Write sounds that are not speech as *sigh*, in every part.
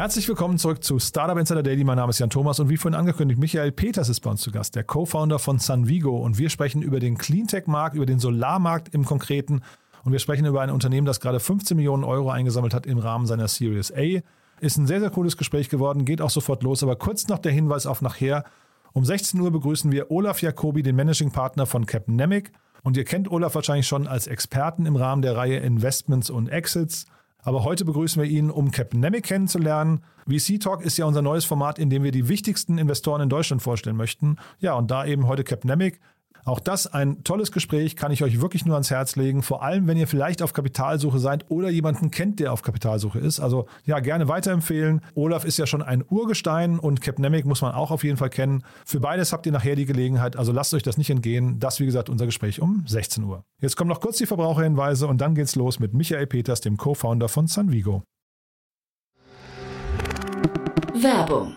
Herzlich willkommen zurück zu Startup Insider Daily. Mein Name ist Jan Thomas und wie vorhin angekündigt, Michael Peters ist bei uns zu Gast, der Co-Founder von Sunvigo. Und wir sprechen über den Cleantech-Markt, über den Solarmarkt im Konkreten. Und wir sprechen über ein Unternehmen, das gerade 15 Millionen Euro eingesammelt hat im Rahmen seiner Series A. Ist ein sehr, sehr cooles Gespräch geworden, geht auch sofort los. Aber kurz noch der Hinweis auf nachher. Um 16 Uhr begrüßen wir Olaf Jacobi, den Managing Partner von Capnemic. Und ihr kennt Olaf wahrscheinlich schon als Experten im Rahmen der Reihe Investments und Exits. Aber heute begrüßen wir ihn, um Capnemic kennenzulernen. VC Talk ist ja unser neues Format, in dem wir die wichtigsten Investoren in Deutschland vorstellen möchten. Ja, und da eben heute Capnemic. Auch das ein tolles Gespräch, kann ich euch wirklich nur ans Herz legen. Vor allem, wenn ihr vielleicht auf Kapitalsuche seid oder jemanden kennt, der auf Kapitalsuche ist. Also ja, gerne weiterempfehlen. Olaf ist ja schon ein Urgestein und Capnemic muss man auch auf jeden Fall kennen. Für beides habt ihr nachher die Gelegenheit, also lasst euch das nicht entgehen. Das, wie gesagt, unser Gespräch um 16 Uhr. Jetzt kommen noch kurz die Verbraucherhinweise und dann geht's los mit Michael Peters, dem Co-Founder von Sunvigo. Werbung.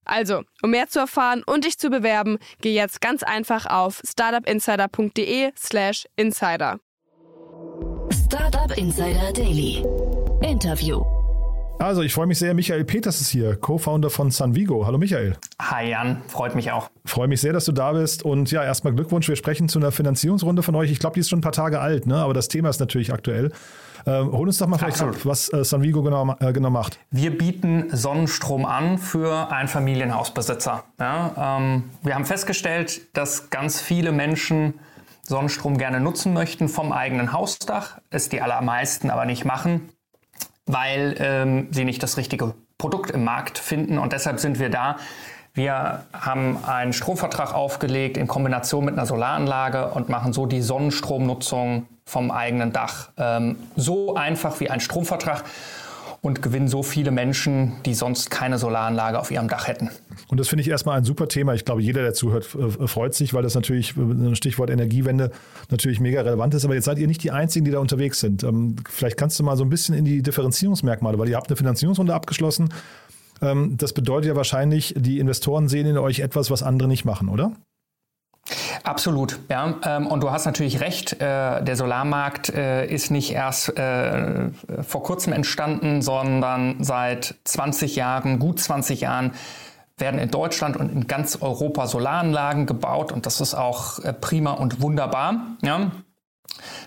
Also, um mehr zu erfahren und dich zu bewerben, geh jetzt ganz einfach auf startupinsider.de/slash insider. Startup Insider Daily. Interview. Also, ich freue mich sehr. Michael Peters ist hier, Co-Founder von Sunvigo. Hallo Michael. Hi Jan, freut mich auch. Freue mich sehr, dass du da bist. Und ja, erstmal Glückwunsch. Wir sprechen zu einer Finanzierungsrunde von euch. Ich glaube, die ist schon ein paar Tage alt, ne? aber das Thema ist natürlich aktuell. Ähm, hol uns doch mal vielleicht ab, was äh, Sunvigo genau, äh, genau macht. Wir bieten Sonnenstrom an für Einfamilienhausbesitzer. Ja, ähm, wir haben festgestellt, dass ganz viele Menschen Sonnenstrom gerne nutzen möchten vom eigenen Hausdach, es die allermeisten aber nicht machen, weil ähm, sie nicht das richtige Produkt im Markt finden. Und deshalb sind wir da. Wir haben einen Stromvertrag aufgelegt in Kombination mit einer Solaranlage und machen so die Sonnenstromnutzung vom eigenen Dach ähm, so einfach wie ein Stromvertrag und gewinnen so viele Menschen, die sonst keine Solaranlage auf ihrem Dach hätten. Und das finde ich erstmal ein super Thema. Ich glaube, jeder, der zuhört, freut sich, weil das natürlich, äh, Stichwort Energiewende, natürlich mega relevant ist. Aber jetzt seid ihr nicht die Einzigen, die da unterwegs sind. Ähm, vielleicht kannst du mal so ein bisschen in die Differenzierungsmerkmale, weil ihr habt eine Finanzierungsrunde abgeschlossen. Ähm, das bedeutet ja wahrscheinlich, die Investoren sehen in euch etwas, was andere nicht machen, oder? Absolut, ja. Ähm, und du hast natürlich recht, äh, der Solarmarkt äh, ist nicht erst äh, vor kurzem entstanden, sondern seit 20 Jahren, gut 20 Jahren, werden in Deutschland und in ganz Europa Solaranlagen gebaut und das ist auch prima und wunderbar. Ja.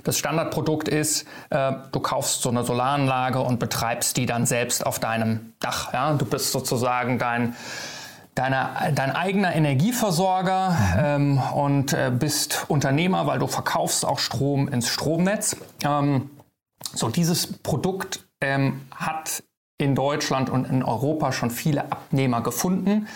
Das Standardprodukt ist, du kaufst so eine Solaranlage und betreibst die dann selbst auf deinem Dach. Ja. Du bist sozusagen dein deine, dein eigener Energieversorger ähm, und äh, bist Unternehmer, weil du verkaufst auch Strom ins Stromnetz. Ähm, so dieses Produkt ähm, hat in Deutschland und in Europa schon viele Abnehmer gefunden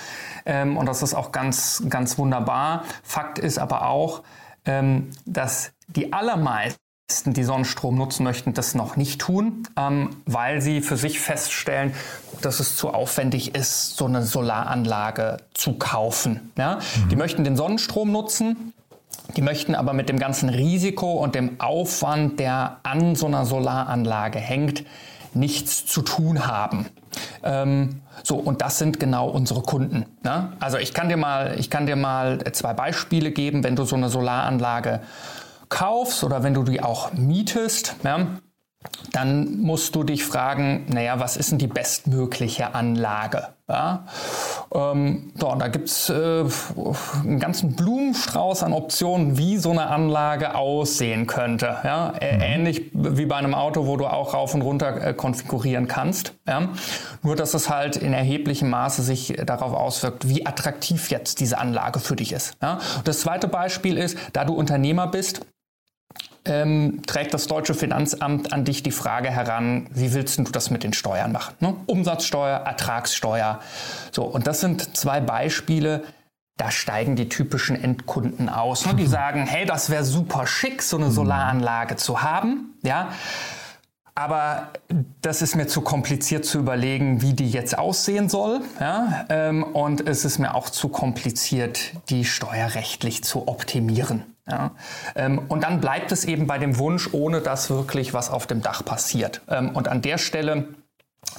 ähm, und das ist auch ganz, ganz wunderbar. Fakt ist aber auch, ähm, dass die allermeisten die Sonnenstrom nutzen möchten, das noch nicht tun, ähm, weil sie für sich feststellen, dass es zu aufwendig ist, so eine Solaranlage zu kaufen. Ja? Mhm. Die möchten den Sonnenstrom nutzen, die möchten aber mit dem ganzen Risiko und dem Aufwand, der an so einer Solaranlage hängt, nichts zu tun haben. Ähm, so, und das sind genau unsere Kunden. Ne? Also ich kann dir mal, ich kann dir mal zwei Beispiele geben, wenn du so eine Solaranlage kaufst oder wenn du die auch mietest, ja, dann musst du dich fragen, naja, was ist denn die bestmögliche Anlage? Ja? Ähm, so, da gibt es äh, einen ganzen Blumenstrauß an Optionen, wie so eine Anlage aussehen könnte. Ja? Mhm. Ähnlich wie bei einem Auto, wo du auch rauf und runter äh, konfigurieren kannst. Ja? Nur, dass es halt in erheblichem Maße sich darauf auswirkt, wie attraktiv jetzt diese Anlage für dich ist. Ja? das zweite Beispiel ist, da du Unternehmer bist, ähm, trägt das deutsche Finanzamt an dich die Frage heran, wie willst du das mit den Steuern machen? Ne? Umsatzsteuer, Ertragssteuer. So, und das sind zwei Beispiele, da steigen die typischen Endkunden aus. Ne? Die *laughs* sagen, hey, das wäre super schick, so eine Solaranlage zu haben. Ja. Aber das ist mir zu kompliziert zu überlegen, wie die jetzt aussehen soll. Ja? Ähm, und es ist mir auch zu kompliziert, die steuerrechtlich zu optimieren. Ja? Ähm, und dann bleibt es eben bei dem Wunsch, ohne dass wirklich was auf dem Dach passiert. Ähm, und an der Stelle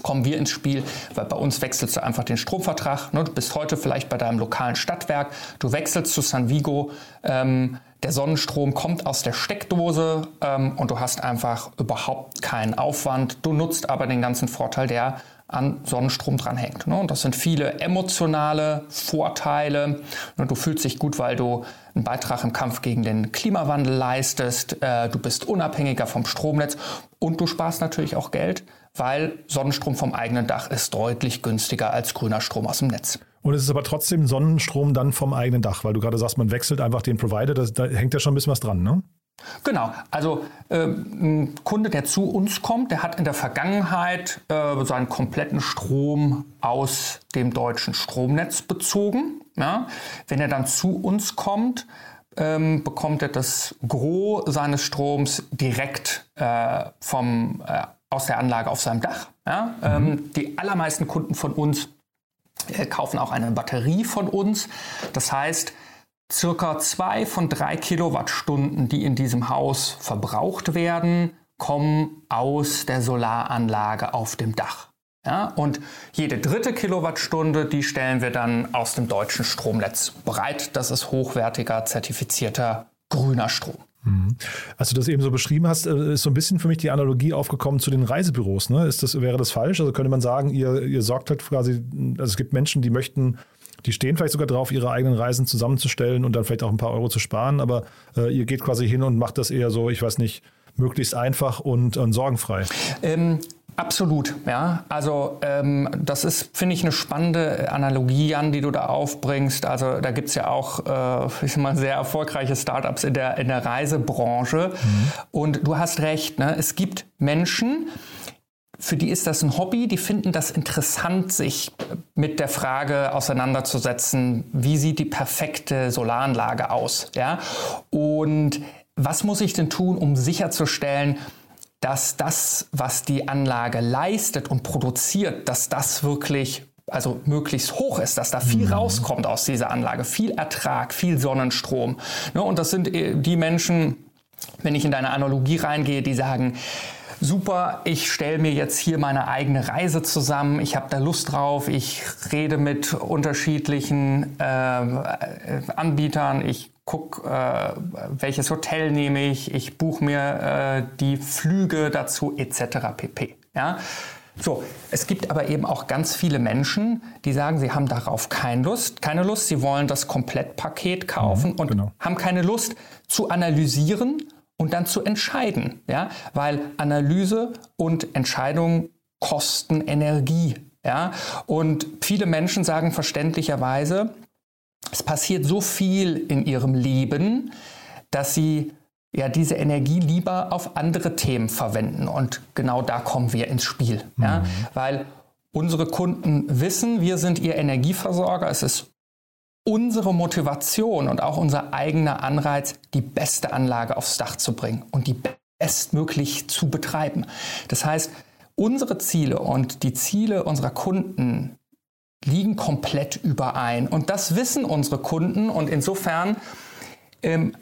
kommen wir ins Spiel, weil bei uns wechselst du einfach den Stromvertrag. Ne? Du bist heute vielleicht bei deinem lokalen Stadtwerk, du wechselst zu San Vigo, ähm, der Sonnenstrom kommt aus der Steckdose ähm, und du hast einfach überhaupt keinen Aufwand. Du nutzt aber den ganzen Vorteil, der an Sonnenstrom dranhängt. Ne? Und das sind viele emotionale Vorteile. Ne? Du fühlst dich gut, weil du einen Beitrag im Kampf gegen den Klimawandel leistest. Äh, du bist unabhängiger vom Stromnetz und du sparst natürlich auch Geld, weil Sonnenstrom vom eigenen Dach ist deutlich günstiger als grüner Strom aus dem Netz. Und es ist aber trotzdem Sonnenstrom dann vom eigenen Dach, weil du gerade sagst, man wechselt einfach den Provider, das, da hängt ja schon ein bisschen was dran, ne? Genau, also äh, ein Kunde, der zu uns kommt, der hat in der Vergangenheit äh, seinen kompletten Strom aus dem deutschen Stromnetz bezogen. Ja? Wenn er dann zu uns kommt, ähm, bekommt er das Gros seines Stroms direkt äh, vom, äh, aus der Anlage auf seinem Dach. Ja? Ähm, mhm. Ähm, die allermeisten Kunden von uns äh, kaufen auch eine Batterie von uns. Das heißt, circa zwei von drei Kilowattstunden, die in diesem Haus verbraucht werden, kommen aus der Solaranlage auf dem Dach. Ja, und jede dritte Kilowattstunde, die stellen wir dann aus dem deutschen Stromnetz bereit. Das ist hochwertiger, zertifizierter grüner Strom. Mhm. Als du das eben so beschrieben hast, äh, ist so ein bisschen für mich die Analogie aufgekommen zu den Reisebüros. Ne? Ist das, wäre das falsch? Also könnte man sagen, ihr, ihr sorgt halt quasi, also es gibt Menschen, die möchten, die stehen vielleicht sogar drauf, ihre eigenen Reisen zusammenzustellen und dann vielleicht auch ein paar Euro zu sparen, aber äh, ihr geht quasi hin und macht das eher so, ich weiß nicht, möglichst einfach und, und sorgenfrei. Ähm, Absolut, ja. Also ähm, das ist, finde ich, eine spannende Analogie, Jan, die du da aufbringst. Also da gibt es ja auch, äh, ich mal, sehr erfolgreiche Startups in der, in der Reisebranche. Mhm. Und du hast recht, ne? es gibt Menschen, für die ist das ein Hobby, die finden das interessant, sich mit der Frage auseinanderzusetzen, wie sieht die perfekte Solaranlage aus, ja? Und was muss ich denn tun, um sicherzustellen, dass das, was die Anlage leistet und produziert, dass das wirklich also möglichst hoch ist, dass da viel mhm. rauskommt aus dieser Anlage, viel Ertrag, viel Sonnenstrom. Ne, und das sind äh, die Menschen, wenn ich in deine Analogie reingehe, die sagen, super, ich stelle mir jetzt hier meine eigene Reise zusammen, ich habe da Lust drauf, ich rede mit unterschiedlichen äh, Anbietern, ich guck, äh, welches Hotel nehme ich, ich buche mir äh, die Flüge dazu etc. pp. Ja? So, es gibt aber eben auch ganz viele Menschen, die sagen, sie haben darauf keine Lust, keine Lust, sie wollen das Komplettpaket kaufen mhm, und genau. haben keine Lust zu analysieren und dann zu entscheiden, ja, weil Analyse und Entscheidung kosten Energie, ja, und viele Menschen sagen verständlicherweise, es passiert so viel in ihrem Leben, dass sie ja diese Energie lieber auf andere Themen verwenden. Und genau da kommen wir ins Spiel. Mhm. Ja? Weil unsere Kunden wissen, wir sind ihr Energieversorger. Es ist unsere Motivation und auch unser eigener Anreiz, die beste Anlage aufs Dach zu bringen und die bestmöglich zu betreiben. Das heißt, unsere Ziele und die Ziele unserer Kunden liegen komplett überein. Und das wissen unsere Kunden und insofern ähm,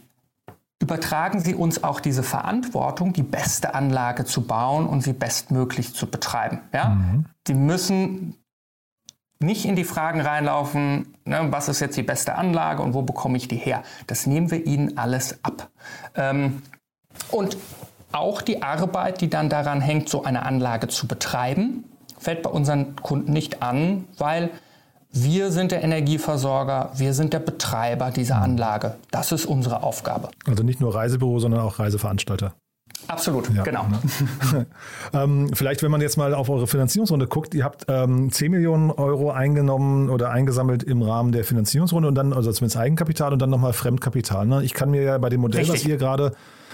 übertragen sie uns auch diese Verantwortung, die beste Anlage zu bauen und sie bestmöglich zu betreiben. Ja? Mhm. Die müssen nicht in die Fragen reinlaufen, ne, was ist jetzt die beste Anlage und wo bekomme ich die her. Das nehmen wir ihnen alles ab. Ähm, und auch die Arbeit, die dann daran hängt, so eine Anlage zu betreiben, fällt bei unseren Kunden nicht an, weil wir sind der Energieversorger, wir sind der Betreiber dieser Anlage. Das ist unsere Aufgabe. Also nicht nur Reisebüro, sondern auch Reiseveranstalter. Absolut, ja, genau. Ne? *laughs* ähm, vielleicht, wenn man jetzt mal auf eure Finanzierungsrunde guckt, ihr habt ähm, 10 Millionen Euro eingenommen oder eingesammelt im Rahmen der Finanzierungsrunde und dann, also zumindest Eigenkapital und dann nochmal Fremdkapital. Ne? Ich kann mir ja bei dem Modell, Richtig. was ihr gerade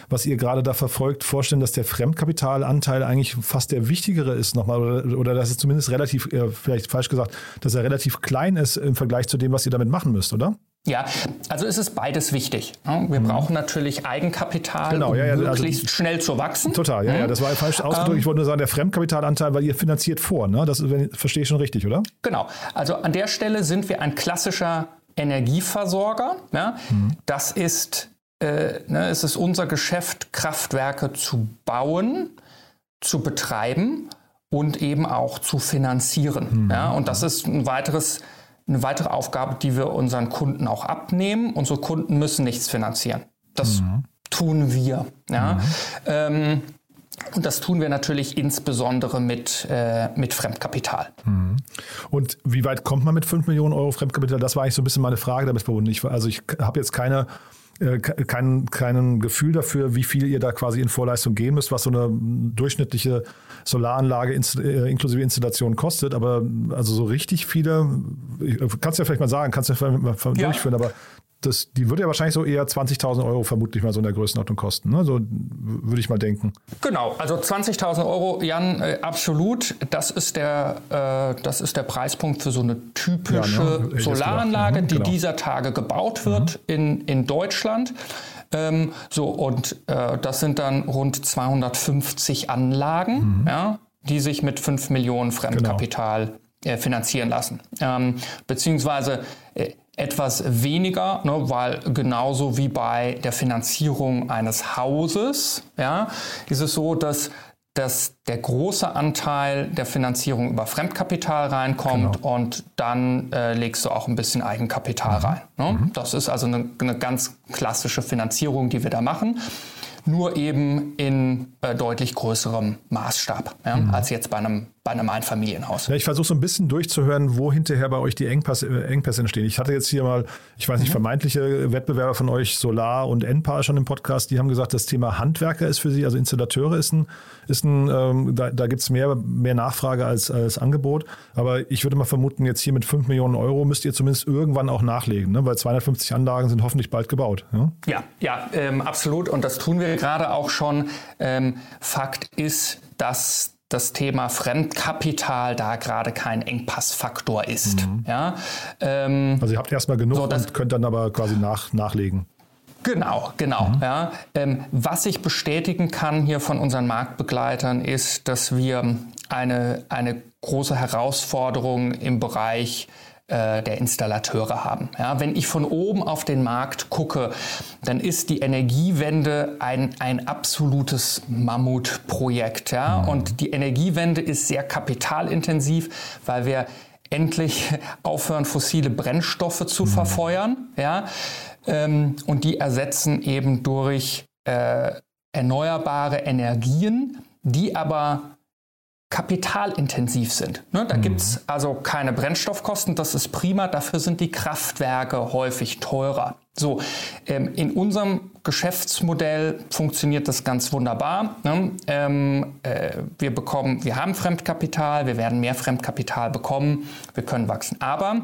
was ihr gerade da verfolgt, vorstellen, dass der Fremdkapitalanteil eigentlich fast der wichtigere ist nochmal oder, oder dass es zumindest relativ, äh, vielleicht falsch gesagt, dass er relativ klein ist im Vergleich zu dem, was ihr damit machen müsst, oder? Ja, also ist es beides wichtig. Wir mhm. brauchen natürlich Eigenkapital, genau, um ja, ja, also möglichst also, schnell zu wachsen. Total, ja, mhm. ja, das war falsch ausgedrückt. Ähm, ich wollte nur sagen, der Fremdkapitalanteil, weil ihr finanziert vor. Ne? Das verstehe ich schon richtig, oder? Genau. Also an der Stelle sind wir ein klassischer Energieversorger. Ja? Mhm. Das ist äh, ne, es ist unser Geschäft, Kraftwerke zu bauen, zu betreiben und eben auch zu finanzieren. Mhm. Ja, und das ist ein weiteres, eine weitere Aufgabe, die wir unseren Kunden auch abnehmen. Unsere Kunden müssen nichts finanzieren. Das mhm. tun wir. Ja. Mhm. Ähm, und das tun wir natürlich insbesondere mit, äh, mit Fremdkapital. Mhm. Und wie weit kommt man mit 5 Millionen Euro Fremdkapital? Das war eigentlich so ein bisschen meine Frage damit verbunden. Ich, also ich habe jetzt keine kein, kein Gefühl dafür, wie viel ihr da quasi in Vorleistung gehen müsst, was so eine durchschnittliche Solaranlage äh, inklusive Installation kostet. Aber also so richtig viele, kannst du ja vielleicht mal sagen, kannst du ja vielleicht mal ja. durchführen, aber das, die würde ja wahrscheinlich so eher 20.000 Euro vermutlich mal so in der Größenordnung kosten. Ne? So würde ich mal denken. Genau, also 20.000 Euro, Jan, äh, absolut. Das ist, der, äh, das ist der Preispunkt für so eine typische ja, ne? Solaranlage, mhm, genau. die dieser Tage gebaut wird mhm. in, in Deutschland. Ähm, so, und äh, das sind dann rund 250 Anlagen, mhm. ja, die sich mit 5 Millionen Fremdkapital genau. Finanzieren lassen. Ähm, beziehungsweise äh, etwas weniger, ne, weil genauso wie bei der Finanzierung eines Hauses, ja, ist es so, dass dass der große Anteil der Finanzierung über Fremdkapital reinkommt genau. und dann äh, legst du auch ein bisschen Eigenkapital mhm. rein. Ne? Mhm. Das ist also eine, eine, ganz klassische Finanzierung, die wir da machen nur eben in äh, deutlich größerem Maßstab ja, mhm. als jetzt bei einem, bei einem Einfamilienhaus. Ja, ich versuche so ein bisschen durchzuhören, wo hinterher bei euch die Engpässe, äh, Engpässe entstehen. Ich hatte jetzt hier mal, ich weiß nicht, mhm. vermeintliche Wettbewerber von euch, Solar und Enpal schon im Podcast, die haben gesagt, das Thema Handwerker ist für sie, also Installateure ist ein, ist ein ähm, da, da gibt es mehr, mehr Nachfrage als, als Angebot. Aber ich würde mal vermuten, jetzt hier mit 5 Millionen Euro müsst ihr zumindest irgendwann auch nachlegen, ne? weil 250 Anlagen sind hoffentlich bald gebaut. Ja, ja, ja ähm, absolut. Und das tun wir gerade auch schon. Ähm, Fakt ist, dass das Thema Fremdkapital da gerade kein Engpassfaktor ist. Mhm. Ja, ähm, also ihr habt erstmal genug so, und könnt dann aber quasi nach, nachlegen. Genau, genau. Mhm. Ja. Ähm, was ich bestätigen kann hier von unseren Marktbegleitern ist, dass wir eine, eine große Herausforderung im Bereich äh, der Installateure haben. Ja, wenn ich von oben auf den Markt gucke, dann ist die Energiewende ein, ein absolutes Mammutprojekt. Ja? Mhm. Und die Energiewende ist sehr kapitalintensiv, weil wir endlich *laughs* aufhören, fossile Brennstoffe zu mhm. verfeuern. Ja? Ähm, und die ersetzen eben durch äh, erneuerbare Energien, die aber kapitalintensiv sind. Ne, da mhm. gibt es also keine Brennstoffkosten, das ist prima, dafür sind die Kraftwerke häufig teurer. So, ähm, in unserem Geschäftsmodell funktioniert das ganz wunderbar. Ne? Ähm, äh, wir bekommen, wir haben Fremdkapital, wir werden mehr Fremdkapital bekommen, wir können wachsen. Aber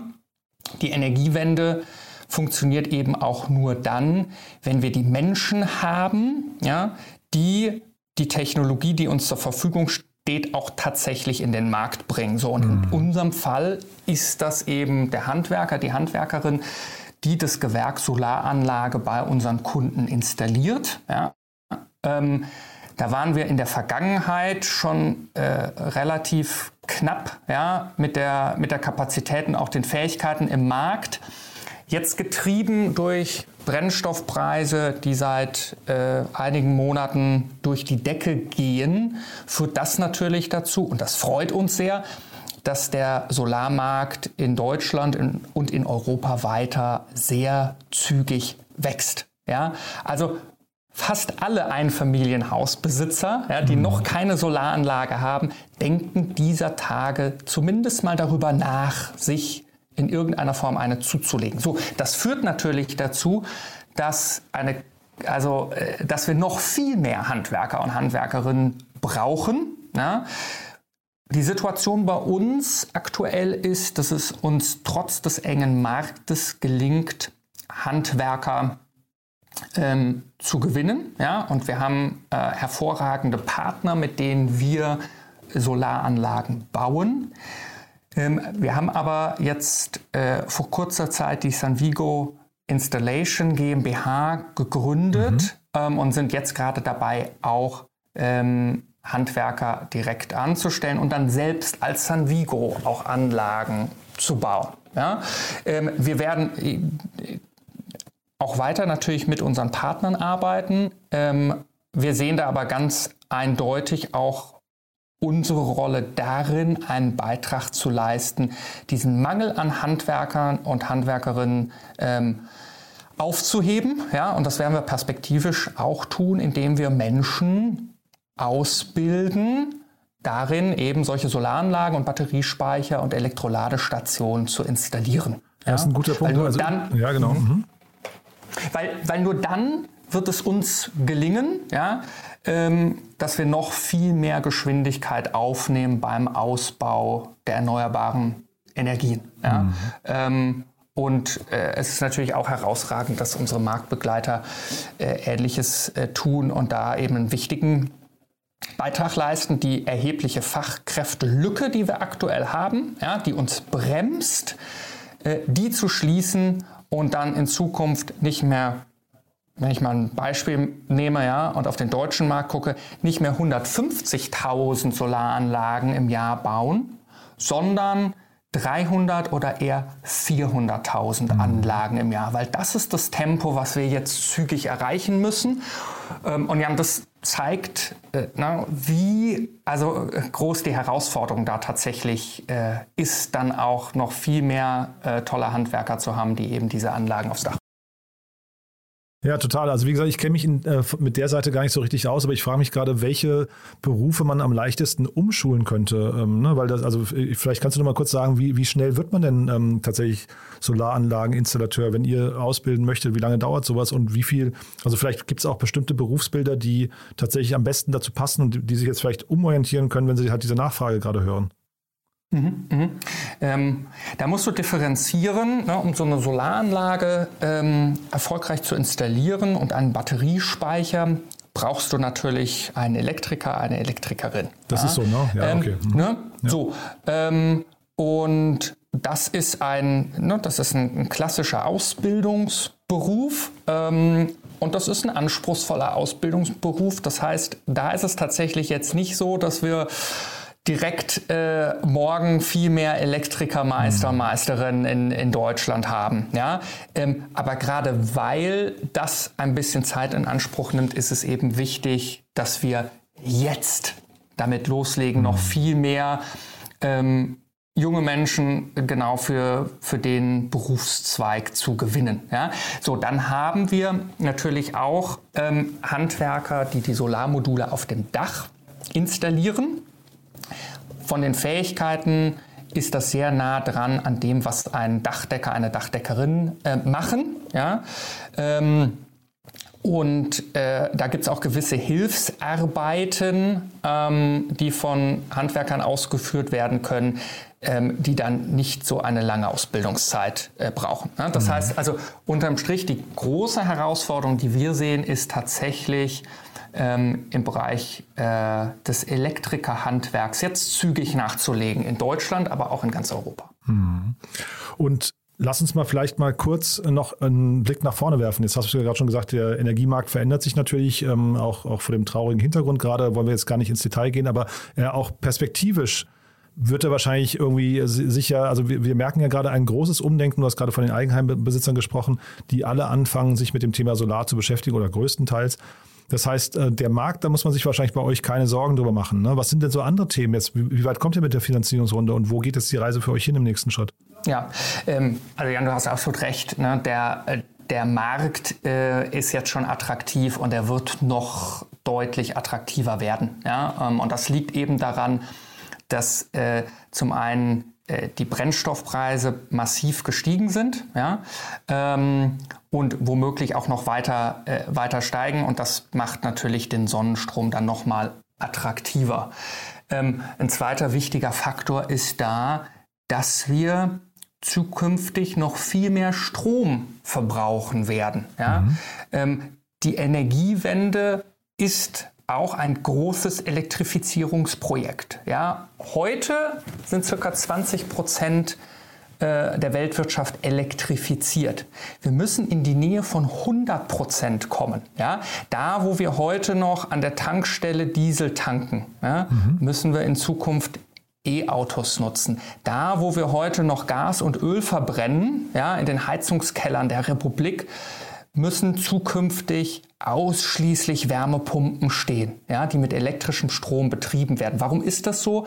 die Energiewende funktioniert eben auch nur dann, wenn wir die Menschen haben, ja, die die Technologie, die uns zur Verfügung steht, steht, auch tatsächlich in den Markt bringen. So, und mhm. in unserem Fall ist das eben der Handwerker, die Handwerkerin, die das Gewerk Solaranlage bei unseren Kunden installiert. Ja. Ähm, da waren wir in der Vergangenheit schon äh, relativ knapp ja, mit, der, mit der Kapazität und auch den Fähigkeiten im Markt. Jetzt getrieben durch Brennstoffpreise, die seit äh, einigen Monaten durch die Decke gehen, führt das natürlich dazu, und das freut uns sehr, dass der Solarmarkt in Deutschland und in Europa weiter sehr zügig wächst. Ja, also fast alle Einfamilienhausbesitzer, ja, die mhm. noch keine Solaranlage haben, denken dieser Tage zumindest mal darüber nach, sich in irgendeiner Form eine zuzulegen. So, das führt natürlich dazu, dass eine also, äh, dass wir noch viel mehr Handwerker und Handwerkerinnen brauchen. Ja. Die Situation bei uns aktuell ist, dass es uns trotz des engen Marktes gelingt, Handwerker ähm, zu gewinnen. Ja? Und wir haben äh, hervorragende Partner, mit denen wir Solaranlagen bauen. Ähm, wir haben aber jetzt äh, vor kurzer Zeit die Sanvigo Installation GmbH gegründet mhm. ähm, und sind jetzt gerade dabei, auch ähm, Handwerker direkt anzustellen und dann selbst als Sanvigo auch Anlagen zu bauen. Ja? Ähm, wir werden äh, auch weiter natürlich mit unseren Partnern arbeiten. Ähm, wir sehen da aber ganz eindeutig auch unsere Rolle darin, einen Beitrag zu leisten, diesen Mangel an Handwerkern und Handwerkerinnen ähm, aufzuheben. Ja, und das werden wir perspektivisch auch tun, indem wir Menschen ausbilden, darin eben solche Solaranlagen und Batteriespeicher und Elektroladestationen zu installieren. Ja, das ist ein guter Punkt. Weil nur also, dann, ja, genau. Mhm. Weil, weil nur dann wird es uns gelingen, ja, dass wir noch viel mehr Geschwindigkeit aufnehmen beim Ausbau der erneuerbaren Energien. Ja. Mhm. Ähm, und äh, es ist natürlich auch herausragend, dass unsere Marktbegleiter äh, Ähnliches äh, tun und da eben einen wichtigen Beitrag leisten. Die erhebliche Fachkräftelücke, die wir aktuell haben, ja, die uns bremst, äh, die zu schließen und dann in Zukunft nicht mehr, wenn ich mal ein Beispiel nehme ja, und auf den deutschen Markt gucke, nicht mehr 150.000 Solaranlagen im Jahr bauen, sondern 300 oder eher 400.000 mhm. Anlagen im Jahr, weil das ist das Tempo, was wir jetzt zügig erreichen müssen. Ähm, und Jan, das zeigt, äh, wie also äh, groß die Herausforderung da tatsächlich äh, ist, dann auch noch viel mehr tolle Handwerker zu haben, die eben diese Anlagen aufs Dach ja, total. Also wie gesagt, ich kenne mich in, äh, mit der Seite gar nicht so richtig aus, aber ich frage mich gerade, welche Berufe man am leichtesten umschulen könnte. Ähm, ne? Weil das, also vielleicht kannst du noch mal kurz sagen, wie, wie schnell wird man denn ähm, tatsächlich Solaranlageninstallateur, wenn ihr ausbilden möchtet, wie lange dauert sowas und wie viel, also vielleicht gibt es auch bestimmte Berufsbilder, die tatsächlich am besten dazu passen und die, die sich jetzt vielleicht umorientieren können, wenn sie halt diese Nachfrage gerade hören. Mhm, mhm. Ähm, da musst du differenzieren, ne, um so eine Solaranlage ähm, erfolgreich zu installieren und einen Batteriespeicher brauchst du natürlich einen Elektriker, eine Elektrikerin. Das ja? ist so, ne? Ja, ähm, okay. Mhm. Ne? Ja. So, ähm, und das ist ein, ne, das ist ein, ein klassischer Ausbildungsberuf. Ähm, und das ist ein anspruchsvoller Ausbildungsberuf. Das heißt, da ist es tatsächlich jetzt nicht so, dass wir direkt äh, morgen viel mehr Elektriker, Meister, mhm. Meisterinnen in, in Deutschland haben. Ja? Ähm, aber gerade weil das ein bisschen Zeit in Anspruch nimmt, ist es eben wichtig, dass wir jetzt damit loslegen, noch mhm. viel mehr ähm, junge Menschen genau für, für den Berufszweig zu gewinnen. Ja? So, dann haben wir natürlich auch ähm, Handwerker, die die Solarmodule auf dem Dach installieren. Von den Fähigkeiten ist das sehr nah dran an dem, was ein Dachdecker, eine Dachdeckerin äh, machen. Ja? Ähm, und äh, da gibt es auch gewisse Hilfsarbeiten, ähm, die von Handwerkern ausgeführt werden können, ähm, die dann nicht so eine lange Ausbildungszeit äh, brauchen. Ne? Das mhm. heißt also unterm Strich, die große Herausforderung, die wir sehen, ist tatsächlich, ähm, im Bereich äh, des Elektrikerhandwerks jetzt zügig nachzulegen in Deutschland, aber auch in ganz Europa. Hm. Und Lass uns mal vielleicht mal kurz noch einen Blick nach vorne werfen. Jetzt hast du ja gerade schon gesagt, der Energiemarkt verändert sich natürlich, ähm, auch, auch vor dem traurigen Hintergrund gerade, wollen wir jetzt gar nicht ins Detail gehen, aber äh, auch perspektivisch wird er wahrscheinlich irgendwie sicher, also wir, wir, merken ja gerade ein großes Umdenken, du hast gerade von den Eigenheimbesitzern gesprochen, die alle anfangen, sich mit dem Thema Solar zu beschäftigen oder größtenteils. Das heißt, äh, der Markt, da muss man sich wahrscheinlich bei euch keine Sorgen drüber machen. Ne? Was sind denn so andere Themen jetzt? Wie weit kommt ihr mit der Finanzierungsrunde und wo geht jetzt die Reise für euch hin im nächsten Schritt? Ja, ähm, also Jan, du hast absolut recht. Ne? Der, der Markt äh, ist jetzt schon attraktiv und er wird noch deutlich attraktiver werden. Ja? Ähm, und das liegt eben daran, dass äh, zum einen äh, die Brennstoffpreise massiv gestiegen sind ja? Ähm, und womöglich auch noch weiter, äh, weiter steigen. Und das macht natürlich den Sonnenstrom dann nochmal attraktiver. Ähm, ein zweiter wichtiger Faktor ist da, dass wir zukünftig noch viel mehr Strom verbrauchen werden. Ja? Mhm. Ähm, die Energiewende ist auch ein großes Elektrifizierungsprojekt. Ja? Heute sind ca. 20 Prozent äh, der Weltwirtschaft elektrifiziert. Wir müssen in die Nähe von 100 Prozent kommen. Ja? Da, wo wir heute noch an der Tankstelle Diesel tanken, ja, mhm. müssen wir in Zukunft E-Autos nutzen. Da, wo wir heute noch Gas und Öl verbrennen, ja, in den Heizungskellern der Republik, müssen zukünftig ausschließlich Wärmepumpen stehen, ja, die mit elektrischem Strom betrieben werden. Warum ist das so?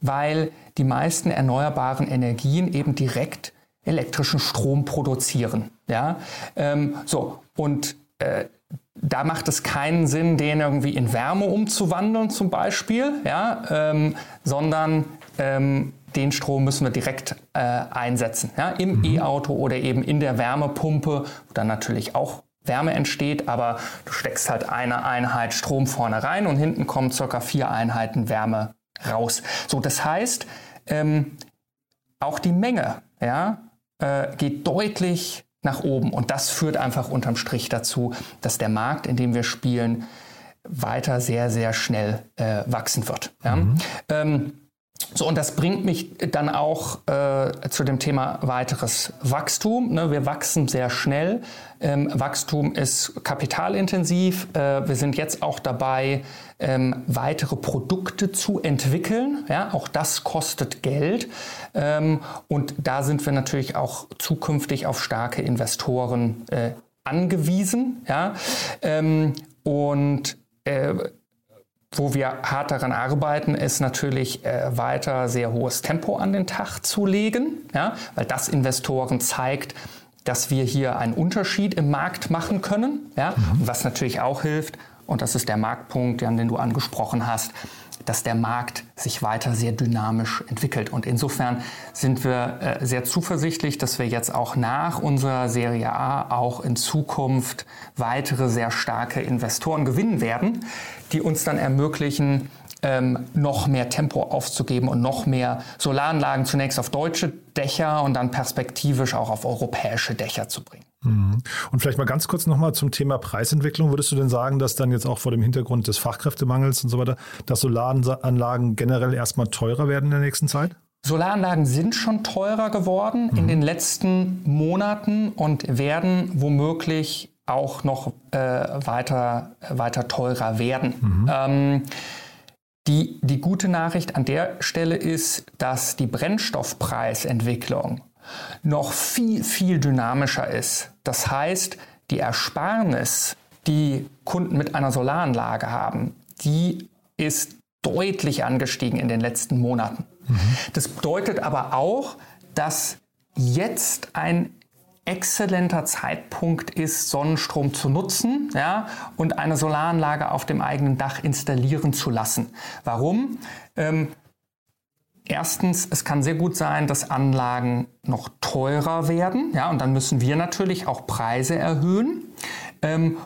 Weil die meisten erneuerbaren Energien eben direkt elektrischen Strom produzieren. Ja? Ähm, so, und äh, da macht es keinen Sinn, den irgendwie in Wärme umzuwandeln zum Beispiel, ja? Ähm, sondern ähm, den Strom müssen wir direkt äh, einsetzen. Ja? Im mhm. E-Auto oder eben in der Wärmepumpe, wo dann natürlich auch Wärme entsteht, aber du steckst halt eine Einheit Strom vorne rein und hinten kommen circa vier Einheiten Wärme raus. So, das heißt, ähm, auch die Menge ja, äh, geht deutlich nach oben und das führt einfach unterm Strich dazu, dass der Markt, in dem wir spielen, weiter sehr, sehr schnell äh, wachsen wird. Ja? Mhm. Ähm, so, und das bringt mich dann auch äh, zu dem Thema weiteres Wachstum. Ne? Wir wachsen sehr schnell. Ähm, Wachstum ist kapitalintensiv. Äh, wir sind jetzt auch dabei, ähm, weitere Produkte zu entwickeln. Ja, auch das kostet Geld. Ähm, und da sind wir natürlich auch zukünftig auf starke Investoren äh, angewiesen. Ja? Ähm, und äh, wo wir hart daran arbeiten, ist natürlich äh, weiter sehr hohes Tempo an den Tag zu legen, ja, weil das Investoren zeigt, dass wir hier einen Unterschied im Markt machen können. Ja, mhm. was natürlich auch hilft, und das ist der Marktpunkt, an den du angesprochen hast, dass der Markt sich weiter sehr dynamisch entwickelt. Und insofern sind wir äh, sehr zuversichtlich, dass wir jetzt auch nach unserer Serie A auch in Zukunft weitere sehr starke Investoren gewinnen werden, die uns dann ermöglichen, ähm, noch mehr Tempo aufzugeben und noch mehr Solaranlagen zunächst auf deutsche Dächer und dann perspektivisch auch auf europäische Dächer zu bringen. Mhm. Und vielleicht mal ganz kurz nochmal zum Thema Preisentwicklung. Würdest du denn sagen, dass dann jetzt auch vor dem Hintergrund des Fachkräftemangels und so weiter, dass Solaranlagen generell erstmal teurer werden in der nächsten Zeit? Solaranlagen sind schon teurer geworden mhm. in den letzten Monaten und werden womöglich auch noch äh, weiter, weiter teurer werden. Mhm. Ähm, die, die gute Nachricht an der Stelle ist, dass die Brennstoffpreisentwicklung noch viel, viel dynamischer ist. Das heißt, die Ersparnis, die Kunden mit einer Solaranlage haben, die ist deutlich angestiegen in den letzten Monaten. Mhm. Das bedeutet aber auch, dass jetzt ein exzellenter Zeitpunkt ist, Sonnenstrom zu nutzen ja, und eine Solaranlage auf dem eigenen Dach installieren zu lassen. Warum? Ähm, Erstens, es kann sehr gut sein, dass Anlagen noch teurer werden, ja, und dann müssen wir natürlich auch Preise erhöhen. Ähm,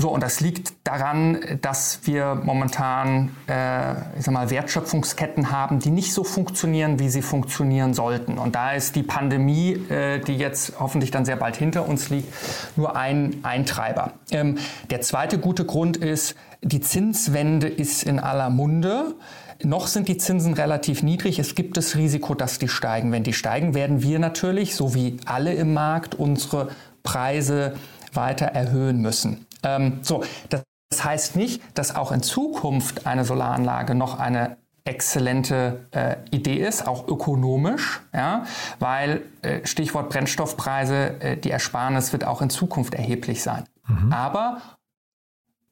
so, und das liegt daran, dass wir momentan äh, ich sag mal, Wertschöpfungsketten haben, die nicht so funktionieren, wie sie funktionieren sollten. Und da ist die Pandemie, äh, die jetzt hoffentlich dann sehr bald hinter uns liegt, nur ein Eintreiber. Ähm, der zweite gute Grund ist, die Zinswende ist in aller Munde. Noch sind die Zinsen relativ niedrig. Es gibt das Risiko, dass die steigen. Wenn die steigen, werden wir natürlich, so wie alle im Markt, unsere Preise weiter erhöhen müssen. Ähm, so, das heißt nicht, dass auch in Zukunft eine Solaranlage noch eine exzellente äh, Idee ist, auch ökonomisch, ja, weil äh, Stichwort Brennstoffpreise, äh, die Ersparnis wird auch in Zukunft erheblich sein. Mhm. Aber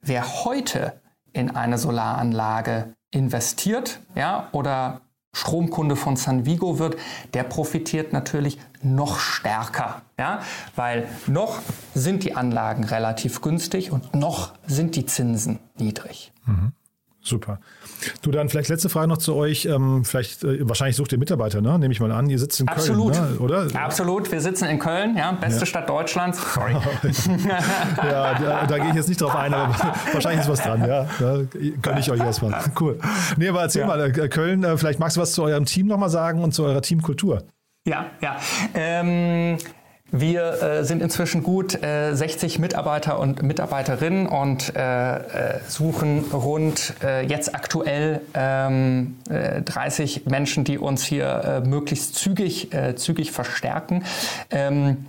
wer heute in eine Solaranlage investiert ja, oder Stromkunde von Sanvigo wird, der profitiert natürlich noch stärker, ja, weil noch sind die Anlagen relativ günstig und noch sind die Zinsen niedrig. Mhm. Super. Du dann vielleicht letzte Frage noch zu euch. Ähm, vielleicht äh, wahrscheinlich sucht ihr Mitarbeiter, ne? Nehme ich mal an. Ihr sitzt in Absolut. Köln, ne? oder? Absolut. Wir sitzen in Köln, ja, beste Ja. Stadt Deutschlands. Sorry. *laughs* ja, da, da gehe ich jetzt nicht drauf ein, aber *laughs* wahrscheinlich ist was dran, ja. Da gönne ich euch erstmal. *laughs* Cool. Nee, aber erzähl Ja. mal, äh, Köln, äh, vielleicht magst du was zu eurem Team nochmal sagen und zu eurer Teamkultur. Ja, ja. Ähm, wir äh, sind inzwischen gut äh, 60 Mitarbeiter und Mitarbeiterinnen und äh, äh, suchen rund äh, jetzt aktuell ähm, äh, 30 Menschen, die uns hier möglichst zügig, zügig verstärken. Ähm,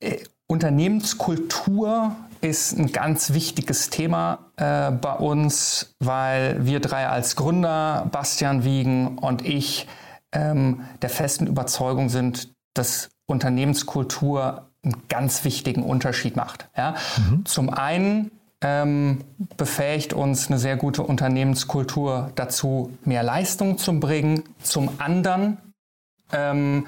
äh, Unternehmenskultur ist ein ganz wichtiges Thema bei uns, weil wir drei als Gründer, Bastian Wiegen und ich, ähm, der festen Überzeugung sind, dass Unternehmenskultur einen ganz wichtigen Unterschied macht. Ja? Zum einen ähm, befähigt uns eine sehr gute Unternehmenskultur dazu, mehr Leistung zu bringen. Zum anderen ähm,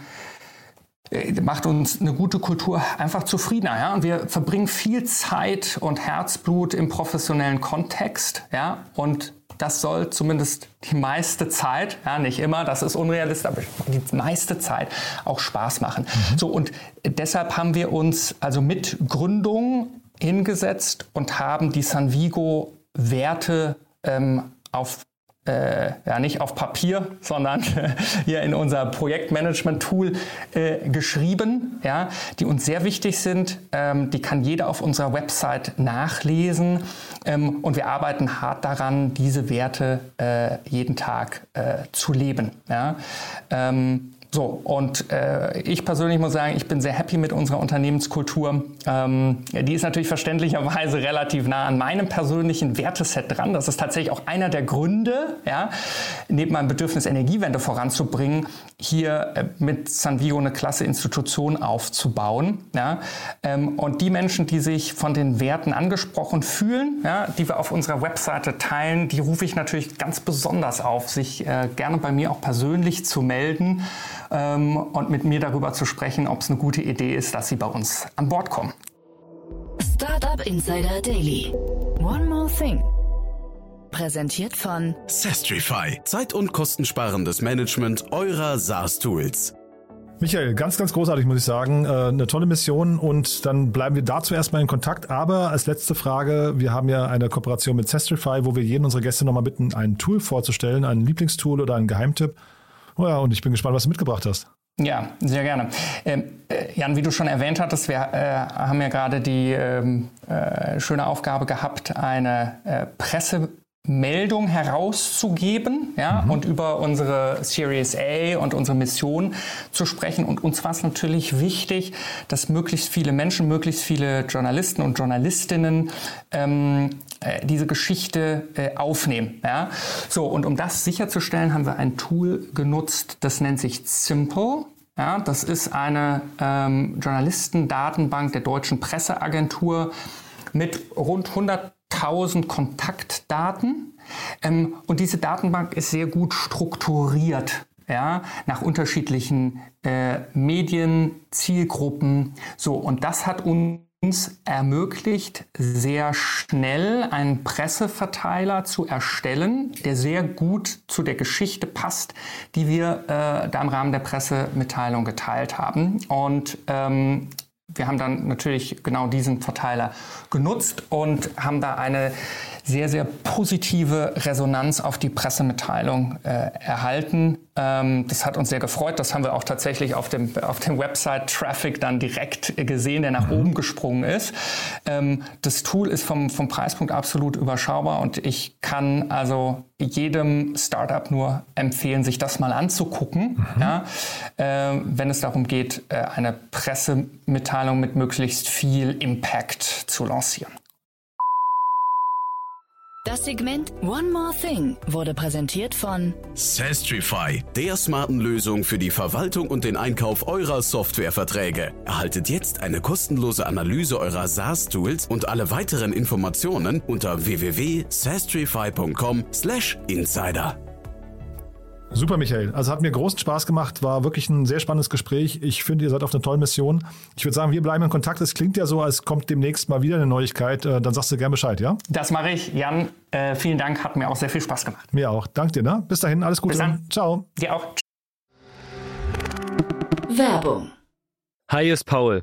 äh, macht uns eine gute Kultur einfach zufriedener. Ja? Und wir verbringen viel Zeit und Herzblut im professionellen Kontext. Ja? Und das soll zumindest die meiste Zeit, ja, nicht immer, das ist unrealistisch, aber die meiste Zeit auch Spaß machen. So, und deshalb haben wir uns also mit Gründung hingesetzt und haben die Sanvigo-Werte ähm, auf äh, ja nicht auf Papier, sondern *laughs* hier in unser Projektmanagement-Tool äh, geschrieben, ja, die uns sehr wichtig sind. Ähm, die kann jeder auf unserer Website nachlesen ähm, und wir arbeiten hart daran, diese Werte äh, jeden Tag äh, zu leben. Ja. Ähm, so, und äh, ich persönlich muss sagen, ich bin sehr happy mit unserer Unternehmenskultur. Ähm, die ist natürlich verständlicherweise relativ nah an meinem persönlichen Werteset dran. Das ist tatsächlich auch einer der Gründe, ja, neben meinem Bedürfnis, Energiewende voranzubringen, hier äh, mit Sanvigo eine klasse Institution aufzubauen. Ja. Ähm, und die Menschen, die sich von den Werten angesprochen fühlen, ja, die wir auf unserer Webseite teilen, die rufe ich natürlich ganz besonders auf, sich äh, gerne bei mir auch persönlich zu melden ähm, und mit mir darüber zu sprechen, ob es eine gute Idee ist, dass sie bei uns an Bord kommen. Startup Insider Daily. One more thing. Präsentiert von Sestrify. Zeit- und kostensparendes Management eurer SaaS-Tools. Michael, ganz, ganz großartig, muss ich sagen. Äh, Eine tolle Mission und dann bleiben wir dazu erstmal in Kontakt. Aber als letzte Frage, wir haben ja eine Kooperation mit Sestrify, wo wir jeden unserer Gäste nochmal bitten, ein Tool vorzustellen, ein Lieblingstool oder einen Geheimtipp. Oh ja, und ich bin gespannt, was du mitgebracht hast. Ja, sehr gerne. Ähm, äh, Jan, wie du schon erwähnt hattest, wir äh, haben ja gerade die ähm, äh, schöne Aufgabe gehabt, eine äh, Pressemeldung herauszugeben ja, und über unsere Series A und unsere Mission zu sprechen. Und uns war es natürlich wichtig, dass möglichst viele Menschen, möglichst viele Journalisten und Journalistinnen ähm, äh, diese Geschichte äh, aufnehmen. Ja? So, und um das sicherzustellen, haben wir ein Tool genutzt, das nennt sich Simple. Ja, das ist eine ähm, Journalistendatenbank der deutschen Presseagentur mit rund 100.000 Kontaktdaten. Ähm, und diese Datenbank ist sehr gut strukturiert. Ja, nach unterschiedlichen äh, Medien, Zielgruppen. So, und das hat uns ermöglicht, sehr schnell einen Presseverteiler zu erstellen, der sehr gut zu der Geschichte passt, die wir äh, da im Rahmen der Pressemitteilung geteilt haben. Und ähm, wir haben dann natürlich genau diesen Verteiler genutzt und haben da eine sehr, sehr positive Resonanz auf die Pressemitteilung äh, erhalten. Ähm, das hat uns sehr gefreut. Das haben wir auch tatsächlich auf dem, auf dem Website-Traffic dann direkt gesehen, der nach oben gesprungen ist. Ähm, das Tool ist vom, vom Preispunkt absolut überschaubar und ich kann also jedem Startup nur empfehlen, sich das mal anzugucken, ja, äh, wenn es darum geht, äh, eine Pressemitteilung mit möglichst viel Impact zu lancieren. Das Segment One More Thing wurde präsentiert von Sestrify, der smarten Lösung für die Verwaltung und den Einkauf eurer Softwareverträge. Erhaltet jetzt eine kostenlose Analyse eurer SaaS-Tools und alle weiteren Informationen unter www.sestrify.com/insider. Super, Michael. Also hat mir großen Spaß gemacht, war wirklich ein sehr spannendes Gespräch. Ich finde, ihr seid auf einer tollen Mission. Ich würde sagen, wir bleiben in Kontakt. Es klingt ja so, als kommt demnächst mal wieder eine Neuigkeit. Äh, dann sagst du gern Bescheid, ja? Das mache ich. Jan, äh, vielen Dank. Hat mir auch sehr viel Spaß gemacht. Mir auch. Dank dir, ne? Bis dahin, alles Gute. Bis dann. Ciao. Dir auch. Werbung. Hi, ist Paul,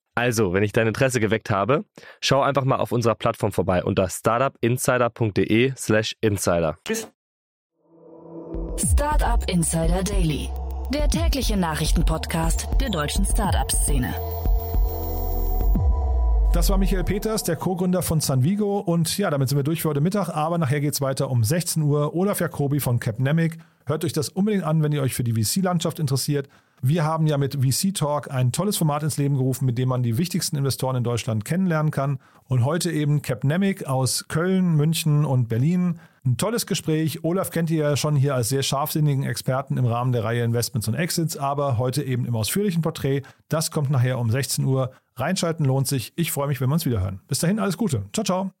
Also, wenn ich dein Interesse geweckt habe, schau einfach mal auf unserer Plattform vorbei unter startupinsider.de/slash insider. Tschüss. Startup Insider Daily, der tägliche Nachrichtenpodcast der deutschen Startup-Szene. Das war Michael Peters, der Co-Gründer von Sanvigo. Und ja, damit sind wir durch für heute Mittag. Aber nachher geht es weiter um 16 Uhr. Olaf Jacobi von Capnemic. Hört euch das unbedingt an, wenn ihr euch für die VC-Landschaft interessiert. Wir haben ja mit VC Talk ein tolles Format ins Leben gerufen, mit dem man die wichtigsten Investoren in Deutschland kennenlernen kann. Und heute eben Capnemic aus Köln, München und Berlin. Ein tolles Gespräch. Olaf kennt ihr ja schon hier als sehr scharfsinnigen Experten im Rahmen der Reihe Investments und Exits, aber heute eben im ausführlichen Porträt. Das kommt nachher um 16 Uhr. Reinschalten lohnt sich. Ich freue mich, wenn wir uns wieder hören. Bis dahin alles Gute. Ciao, ciao.